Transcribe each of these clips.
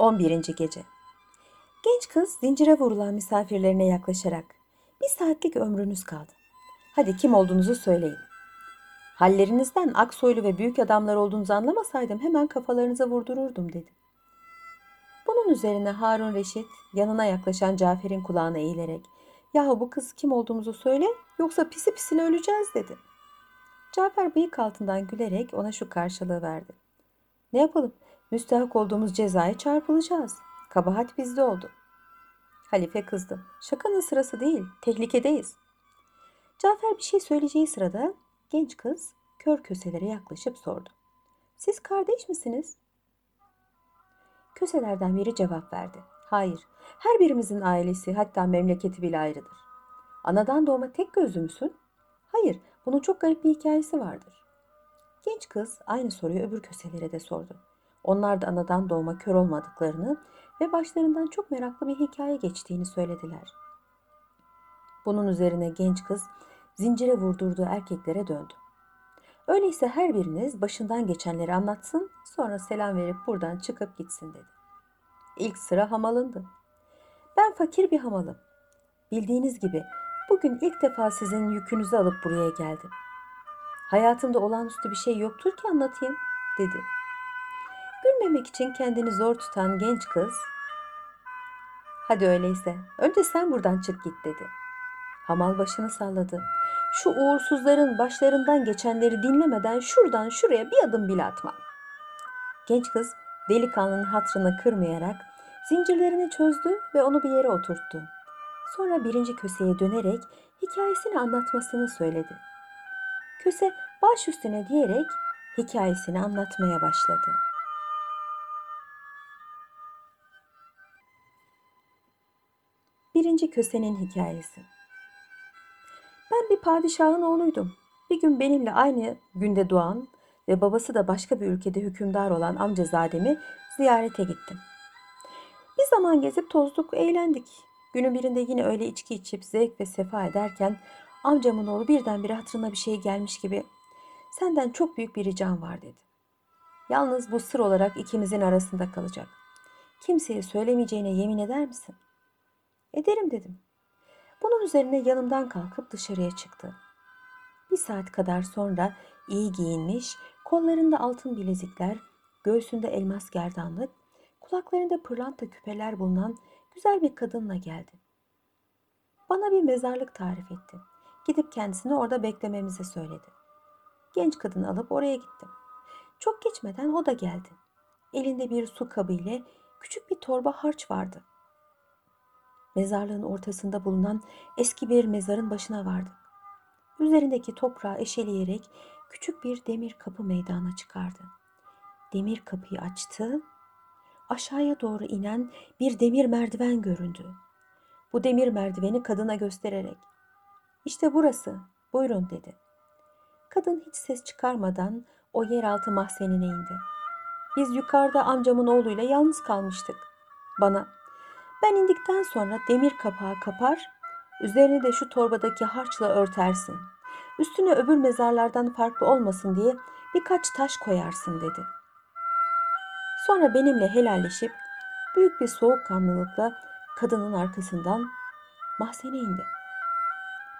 11. Gece Genç kız zincire vurulan misafirlerine yaklaşarak bir saatlik ömrünüz kaldı. Hadi kim olduğunuzu söyleyin. Hallerinizden aksoylu ve büyük adamlar olduğunuzu anlamasaydım hemen kafalarınıza vurdururdum dedi. Bunun üzerine Harun Reşit yanına yaklaşan Cafer'in kulağına eğilerek yahu bu kız kim olduğumuzu söyle yoksa pisi pisine öleceğiz dedi. Cafer bıyık altından gülerek ona şu karşılığı verdi. Ne yapalım? Müstahak olduğumuz cezaya çarpılacağız. Kabahat bizde oldu. Halife kızdı. Şakanın sırası değil, tehlikedeyiz. Cafer bir şey söyleyeceği sırada genç kız kör köselere yaklaşıp sordu. Siz kardeş misiniz? Köselerden biri cevap verdi. Hayır, her birimizin ailesi hatta memleketi bile ayrıdır. Anadan doğma tek gözlü müsün? Hayır, bunun çok garip bir hikayesi vardır. Genç kız aynı soruyu öbür köselere de sordu. Onlar da anadan doğma kör olmadıklarını ve başlarından çok meraklı bir hikaye geçtiğini söylediler. Bunun üzerine genç kız zincire vurdurduğu erkeklere döndü. Öyleyse her biriniz başından geçenleri anlatsın, sonra selam verip buradan çıkıp gitsin dedi. İlk sıra hamalındı. Ben fakir bir hamalım. Bildiğiniz gibi bugün ilk defa sizin yükünüzü alıp buraya geldim. Hayatımda olağanüstü bir şey yoktur ki anlatayım, dedi. Gülmemek için kendini zor tutan genç kız, hadi öyleyse önce sen buradan çık git dedi. Hamal başını salladı. Şu uğursuzların başlarından geçenleri dinlemeden şuradan şuraya bir adım bile atma. Genç kız delikanlının hatrını kırmayarak zincirlerini çözdü ve onu bir yere oturttu. Sonra birinci köseye dönerek hikayesini anlatmasını söyledi. Köse baş üstüne diyerek hikayesini anlatmaya başladı. Birinci kösenin hikayesi. Ben bir padişahın oğluydum. Bir gün benimle aynı günde doğan ve babası da başka bir ülkede hükümdar olan amcazademi ziyarete gittim. Bir zaman gezip tozduk, eğlendik. Günün birinde yine öyle içki içip zevk ve sefa ederken amcamın oğlu birdenbire hatırına bir şey gelmiş gibi senden çok büyük bir ricam var dedi. Yalnız bu sır olarak ikimizin arasında kalacak. Kimseye söylemeyeceğine yemin eder misin? Ederim dedim. Bunun üzerine yanımdan kalkıp dışarıya çıktı. Bir saat kadar sonra iyi giyinmiş, kollarında altın bilezikler, göğsünde elmas gerdanlık, kulaklarında pırlanta küpeler bulunan güzel bir kadınla geldi. Bana bir mezarlık tarif etti. Gidip kendisini orada beklememizi söyledi. Genç kadını alıp oraya gittim. Çok geçmeden o da geldi. Elinde bir su kabı ile küçük bir torba harç vardı. Mezarlığın ortasında bulunan eski bir mezarın başına vardık. Üzerindeki toprağı eşeleyerek küçük bir demir kapı meydana çıkardı. Demir kapıyı açtı. Aşağıya doğru inen bir demir merdiven göründü. Bu demir merdiveni kadına göstererek işte burası, buyurun dedi. Kadın hiç ses çıkarmadan o yeraltı mahzenine indi. Biz yukarıda amcamın oğluyla yalnız kalmıştık. Bana ben indikten sonra demir kapağı kapar, üzerini de şu torbadaki harçla örtersin. Üstüne öbür mezarlardan farklı olmasın diye birkaç taş koyarsın dedi. Sonra benimle helalleşip büyük bir soğukkanlılıkla kadının arkasından mahzene indi.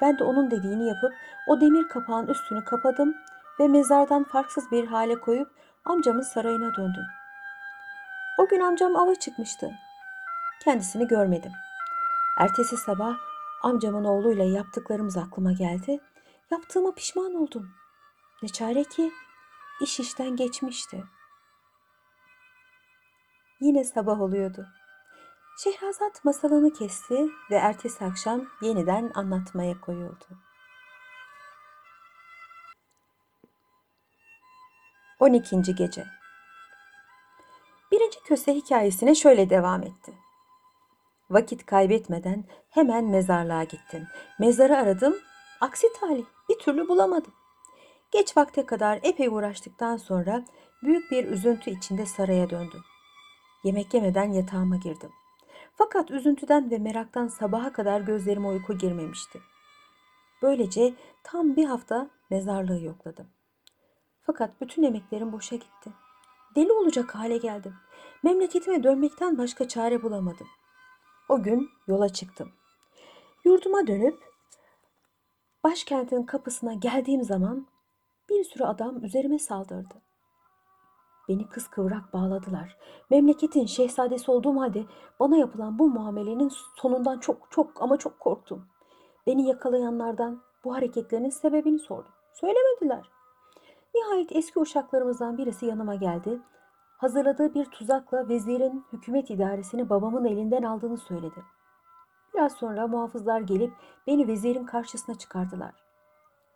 Ben de onun dediğini yapıp o demir kapağın üstünü kapadım ve mezardan farksız bir hale koyup amcamın sarayına döndüm. O gün amcam ava çıkmıştı. Kendisini görmedim. Ertesi sabah amcamın oğluyla yaptıklarımız aklıma geldi. Yaptığıma pişman oldum. Ne çare ki iş işten geçmişti. Yine sabah oluyordu. Şehrazat masalını kesti ve ertesi akşam yeniden anlatmaya koyuldu. 12. gece. Birinci köse hikayesine şöyle devam etti. Vakit kaybetmeden hemen mezarlığa gittim. Mezarı aradım. Aksi talih bir türlü bulamadım. Geç vakte kadar epey uğraştıktan sonra büyük bir üzüntü içinde saraya döndüm. Yemek yemeden yatağıma girdim. Fakat üzüntüden ve meraktan sabaha kadar gözlerime uyku girmemişti. Böylece tam bir hafta mezarlığı yokladım. Fakat bütün emeklerim boşa gitti. Deli olacak hale geldim. Memleketime dönmekten başka çare bulamadım. O gün yola çıktım. Yurduma dönüp başkentin kapısına geldiğim zaman bir sürü adam üzerime saldırdı. Beni kıskıvrak bağladılar. Memleketin şehzadesi olduğum halde bana yapılan bu muamelenin sonundan çok çok ama çok korktum. Beni yakalayanlardan bu hareketlerinin sebebini sordum. Söylemediler. Nihayet eski uşaklarımızdan birisi yanıma geldi. Hazırladığı bir tuzakla vezirin hükümet idaresini babamın elinden aldığını söyledi. Biraz sonra muhafızlar gelip beni vezirin karşısına çıkardılar.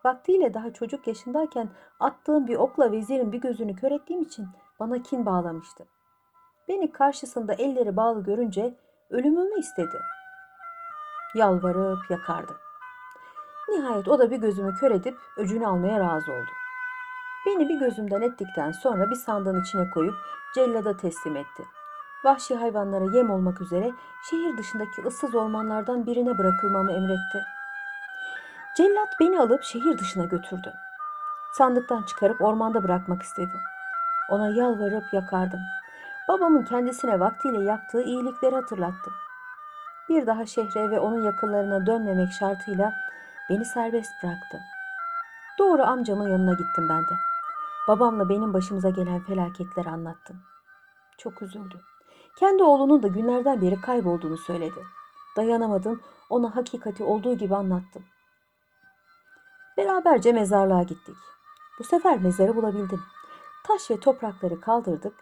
Vaktiyle daha çocuk yaşındayken attığım bir okla vezirin bir gözünü kör ettiğim için bana kin bağlamıştı. Beni karşısında elleri bağlı görünce ölümümü istedi. Yalvarıp yakardım. Nihayet o da bir gözümü kör edip öcünü almaya razı oldu. Beni bir gözümden ettikten sonra bir sandığın içine koyup cellada teslim etti. Vahşi hayvanlara yem olmak üzere şehir dışındaki ıssız ormanlardan birine bırakılmamı emretti. Cellat beni alıp şehir dışına götürdü. Sandıktan çıkarıp ormanda bırakmak istedi. Ona yalvarıp yakardım. Babamın kendisine vaktiyle yaptığı iyilikleri hatırlattım. Bir daha şehre ve onun yakınlarına dönmemek şartıyla beni serbest bıraktı. Doğru amcamın yanına gittim ben de. Babamla benim başımıza gelen felaketleri anlattım. Çok üzüldü. Kendi oğlunun da günlerden beri kaybolduğunu söyledi. Dayanamadım, ona hakikati olduğu gibi anlattım. Beraberce mezarlığa gittik. Bu sefer mezarı bulabildim. Taş ve toprakları kaldırdık.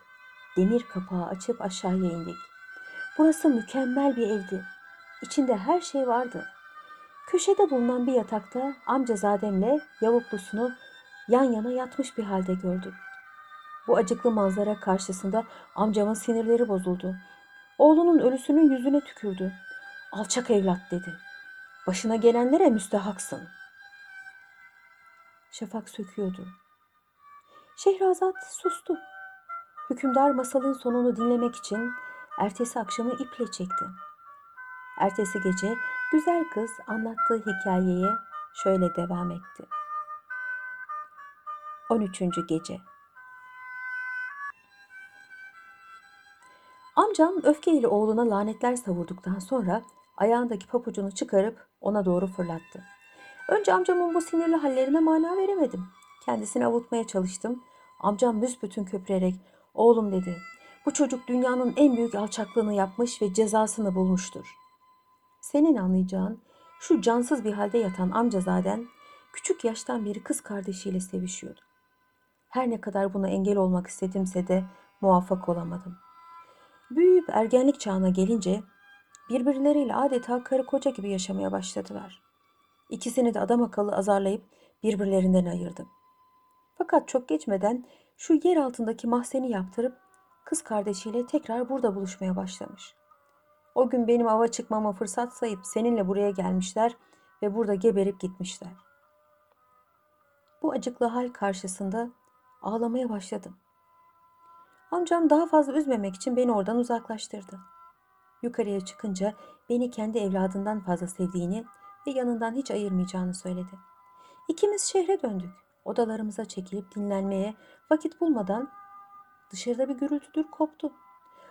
Demir kapağı açıp aşağıya indik. Burası mükemmel bir evdi. İçinde her şey vardı. Köşede bulunan bir yatakta amcazademle yavuklusunu yan yana yatmış bir halde gördük. Bu acıklı manzara karşısında amcamın sinirleri bozuldu. Oğlunun ölüsünün yüzüne tükürdü. Alçak evlat dedi. Başına gelenlere müstehaksın. Şafak söküyordu. Şehrazat sustu. Hükümdar masalın sonunu dinlemek için ertesi akşamı iple çekti. Ertesi gece güzel kız anlattığı hikayeye şöyle devam etti. 13. gece Amcam öfkeyle oğluna lanetler savurduktan sonra ayağındaki papucunu çıkarıp ona doğru fırlattı. Önce amcamın bu sinirli hallerine mana veremedim. Kendisini avutmaya çalıştım. Amcam büsbütün köpürerek oğlum dedi. Bu çocuk dünyanın en büyük alçaklığını yapmış ve cezasını bulmuştur. Senin anlayacağın şu cansız bir halde yatan amcazaden küçük yaştan beri kız kardeşiyle sevişiyordu. Her ne kadar buna engel olmak istedimse de muvaffak olamadım. Büyüyüp ergenlik çağına gelince birbirleriyle adeta karı koca gibi yaşamaya başladılar. İkisini de adam akıllı azarlayıp birbirlerinden ayırdım. Fakat çok geçmeden şu yer altındaki mahzeni yaptırıp kız kardeşiyle tekrar burada buluşmaya başlamış. O gün benim ava çıkmama fırsat sayıp seninle buraya gelmişler ve burada geberip gitmişler. Bu acıklı hal karşısında ağlamaya başladım. Amcam daha fazla üzmemek için beni oradan uzaklaştırdı. Yukarıya çıkınca beni kendi evladından fazla sevdiğini ve yanından hiç ayırmayacağını söyledi. İkimiz şehre döndük. Odalarımıza çekilip dinlenmeye vakit bulmadan dışarıda bir gürültüdür koptu.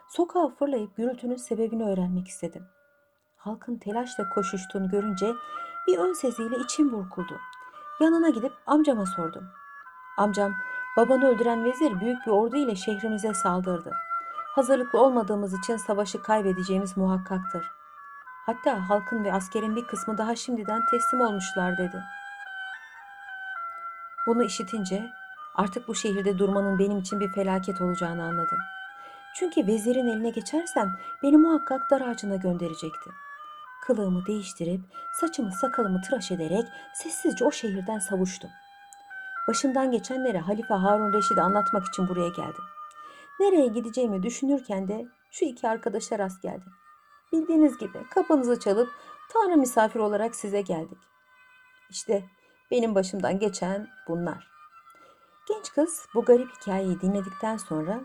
Sokağa fırlayıp gürültünün sebebini öğrenmek istedim. Halkın telaşla koşuştuğunu görünce bir ön seziyle içim burkuldu. Yanına gidip amcama sordum. Amcam, babanı öldüren vezir büyük bir ordu ile şehrimize saldırdı. Hazırlıklı olmadığımız için savaşı kaybedeceğimiz muhakkaktır. Hatta halkın ve askerin bir kısmı daha şimdiden teslim olmuşlar dedi. Bunu işitince artık bu şehirde durmanın benim için bir felaket olacağını anladım. Çünkü vezirin eline geçersem beni muhakkak dar ağacına gönderecekti. Kılığımı değiştirip saçımı sakalımı tıraş ederek sessizce o şehirden savuştum. Başımdan geçenleri Halife Harun Reşid'e anlatmak için buraya geldim. Nereye gideceğimi düşünürken de şu iki arkadaşa rast geldim. Bildiğiniz gibi kapınızı çalıp Tanrı misafir olarak size geldik. İşte benim başımdan geçen bunlar. Genç kız bu garip hikayeyi dinledikten sonra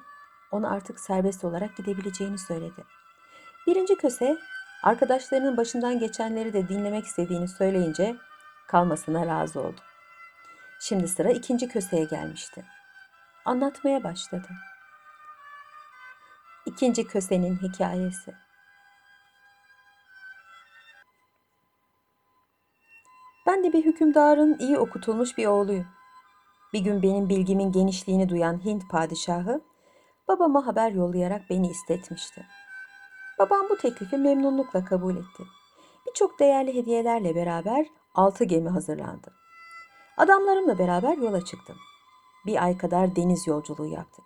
ona artık serbest olarak gidebileceğini söyledi. Birinci köse arkadaşlarının başından geçenleri de dinlemek istediğini söyleyince kalmasına razı oldu. Şimdi sıra ikinci köseye gelmişti. Anlatmaya başladı. İkinci kösenin hikayesi. Ben de bir hükümdarın iyi okutulmuş bir oğluyum. Bir gün benim bilgimin genişliğini duyan Hint padişahı babama haber yollayarak beni istetmişti. Babam bu teklifi memnunlukla kabul etti. Birçok değerli hediyelerle beraber altı gemi hazırlandı. Adamlarımla beraber yola çıktım. Bir ay kadar deniz yolculuğu yaptık.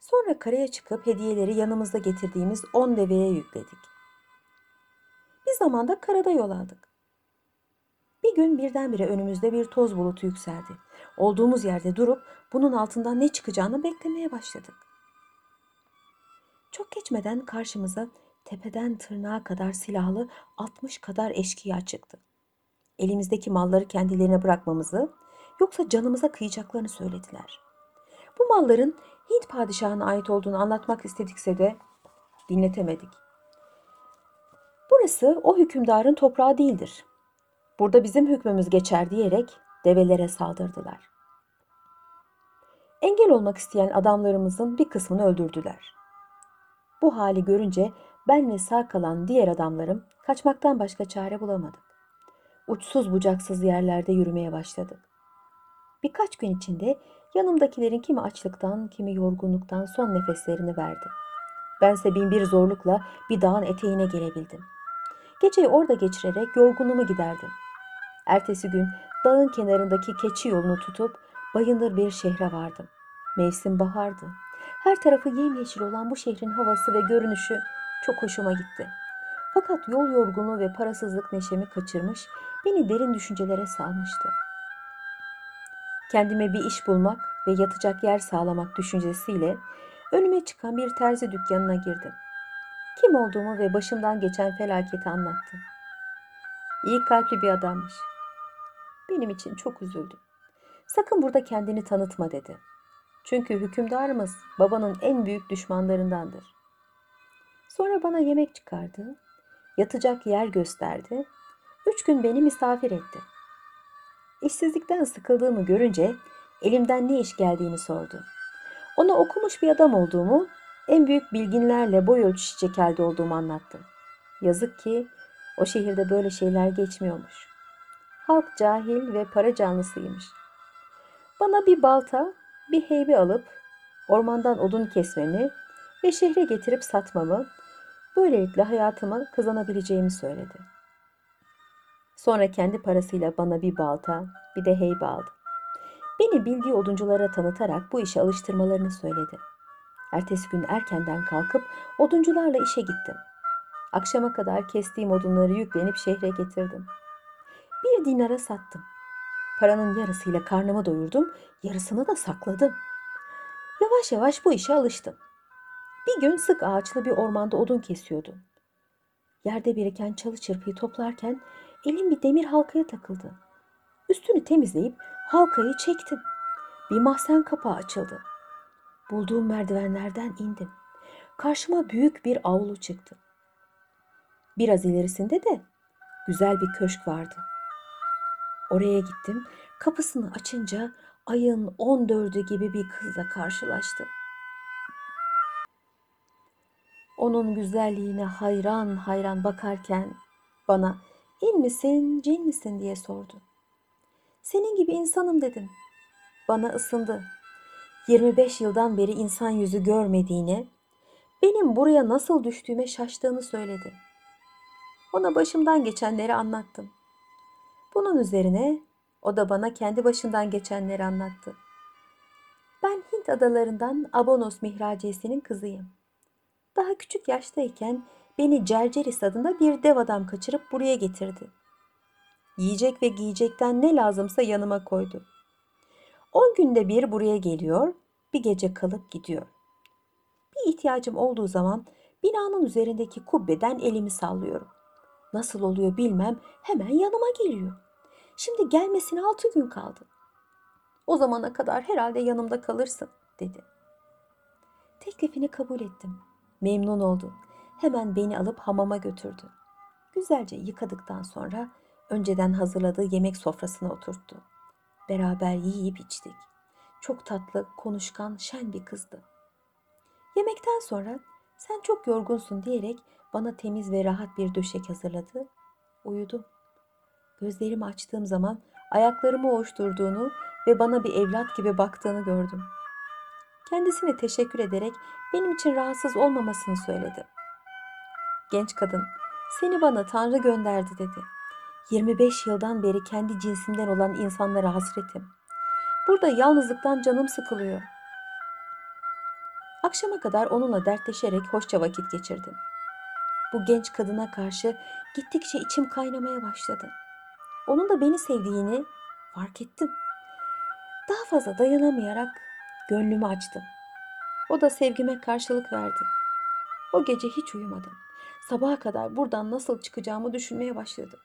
Sonra karaya çıkıp hediyeleri yanımızda getirdiğimiz on deveye yükledik. Bir zamanda karada yol aldık. Bir gün birdenbire önümüzde bir toz bulutu yükseldi. Olduğumuz yerde durup bunun altından ne çıkacağını beklemeye başladık. Çok geçmeden karşımıza tepeden tırnağa kadar silahlı 60 kadar eşkıya çıktı. Elimizdeki malları kendilerine bırakmamızı yoksa canımıza kıyacaklarını söylediler. Bu malların Hint padişahına ait olduğunu anlatmak istedikse de dinletemedik. Burası o hükümdarın toprağı değildir. Burada bizim hükmümüz geçer diyerek develere saldırdılar. Engel olmak isteyen adamlarımızın bir kısmını öldürdüler. Bu hali görünce ben ve sağ kalan diğer adamlarım kaçmaktan başka çare bulamadık. Uçsuz bucaksız yerlerde yürümeye başladık. Birkaç gün içinde yanımdakilerin kimi açlıktan, kimi yorgunluktan son nefeslerini verdi. Bense bin bir zorlukla bir dağın eteğine gelebildim. Geceyi orada geçirerek yorgunumu giderdim. Ertesi gün dağın kenarındaki keçi yolunu tutup bayındır bir şehre vardım. Mevsim bahardı. Her tarafı yemyeşil olan bu şehrin havası ve görünüşü çok hoşuma gitti. Fakat yol yorgunluğu ve parasızlık neşemi kaçırmış, beni derin düşüncelere salmıştı. Kendime bir iş bulmak ve yatacak yer sağlamak düşüncesiyle önüme çıkan bir terzi dükkanına girdim. Kim olduğumu ve başımdan geçen felaketi anlattım. İyi kalpli bir adammış. Benim için çok üzüldüm. Sakın burada kendini tanıtma dedi. Çünkü hükümdarımız babanın en büyük düşmanlarındandır. Sonra bana yemek çıkardı, yatacak yer gösterdi, üç gün beni misafir etti. İşsizlikten sıkıldığımı görünce elimden ne iş geldiğini sordu. Ona okumuş bir adam olduğumu, en büyük bilginlerle boy ölçüşecek halde olduğumu anlattım. Yazık ki o şehirde böyle şeyler geçmiyormuş. Halk cahil ve para canlısıymış. Bana bir balta, bir heybe alıp ormandan odun kesmemi ve şehre getirip satmamı, böylelikle hayatımı kazanabileceğimi söyledi. Sonra kendi parasıyla bana bir balta, bir de heybe aldı. Beni bildiği odunculara tanıtarak bu işe alıştırmalarını söyledi. Ertesi gün erkenden kalkıp oduncularla işe gittim. Akşama kadar kestiğim odunları yüklenip şehre getirdim. Bir dinara sattım. Paranın yarısıyla karnımı doyurdum, yarısını da sakladım. Yavaş yavaş bu işe alıştım. Bir gün sık ağaçlı bir ormanda odun kesiyordum. Yerde biriken çalı çırpıyı toplarken elim bir demir halkaya takıldı. Üstünü temizleyip halkayı çektim. Bir mahzen kapağı açıldı. Bulduğum merdivenlerden indim. Karşıma büyük bir avlu çıktı. Biraz ilerisinde de güzel bir köşk vardı. Oraya gittim. Kapısını açınca ayın on dördü gibi bir kızla karşılaştım. Onun güzelliğine hayran hayran bakarken bana in misin, cin misin diye sordu. Senin gibi insanım dedim. Bana ısındı. 25 yıldan beri insan yüzü görmediğini, benim buraya nasıl düştüğüme şaştığını söyledi. Ona başımdan geçenleri anlattım. Bunun üzerine o da bana kendi başından geçenleri anlattı. Ben Hint adalarından Abonos mihraciyesinin kızıyım. Daha küçük yaştayken beni Cerceris adında bir dev adam kaçırıp buraya getirdi. Yiyecek ve giyecekten ne lazımsa yanıma koydu. On günde bir buraya geliyor, bir gece kalıp gidiyor. Bir ihtiyacım olduğu zaman binanın üzerindeki kubbeden elimi sallıyorum. Nasıl oluyor bilmem hemen yanıma geliyor. Şimdi gelmesine altı gün kaldı. O zamana kadar herhalde yanımda kalırsın dedi. Teklifini kabul ettim. Memnun oldu. Hemen beni alıp hamama götürdü. Güzelce yıkadıktan sonra önceden hazırladığı yemek sofrasına oturttu. Beraber yiyip içtik. Çok tatlı, konuşkan, şen bir kızdı. Yemekten sonra Sen çok yorgunsun diyerek bana temiz ve rahat bir döşek hazırladı. Uyudum. Gözlerimi açtığım zaman ayaklarımı ovuşturduğunu ve bana bir evlat gibi baktığını gördüm. Kendisine teşekkür ederek benim için rahatsız olmamasını söyledi. Genç kadın, seni bana Tanrı gönderdi dedi. 25 yıldan beri kendi cinsimden olan insanlara hasretim. Burada yalnızlıktan canım sıkılıyor. Akşama kadar onunla dertleşerek hoşça vakit geçirdim. Bu genç kadına karşı gittikçe içim kaynamaya başladı. Onun da beni sevdiğini fark ettim. Daha fazla dayanamayarak gönlümü açtım. O da sevgime karşılık verdi. O gece hiç uyumadım. Sabaha kadar buradan nasıl çıkacağımı düşünmeye başladım.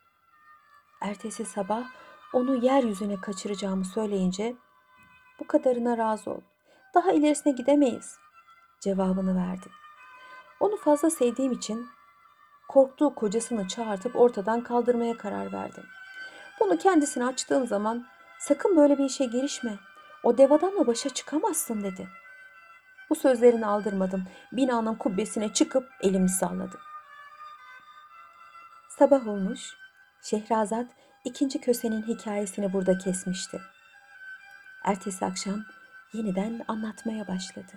Ertesi sabah onu yeryüzüne kaçıracağımı söyleyince bu kadarına razı ol. Daha ilerisine gidemeyiz cevabını verdi. Onu fazla sevdiğim için korktuğu kocasını çağırtıp ortadan kaldırmaya karar verdim. Bunu kendisine açtığım zaman sakın böyle bir işe girişme. O dev adamla başa çıkamazsın dedi. Bu sözlerini aldırmadım. Binanın kubbesine çıkıp elimi salladım. Sabah olmuş. Şehrazat ikinci kösenin hikayesini burada kesmişti. Ertesi akşam yeniden anlatmaya başladı.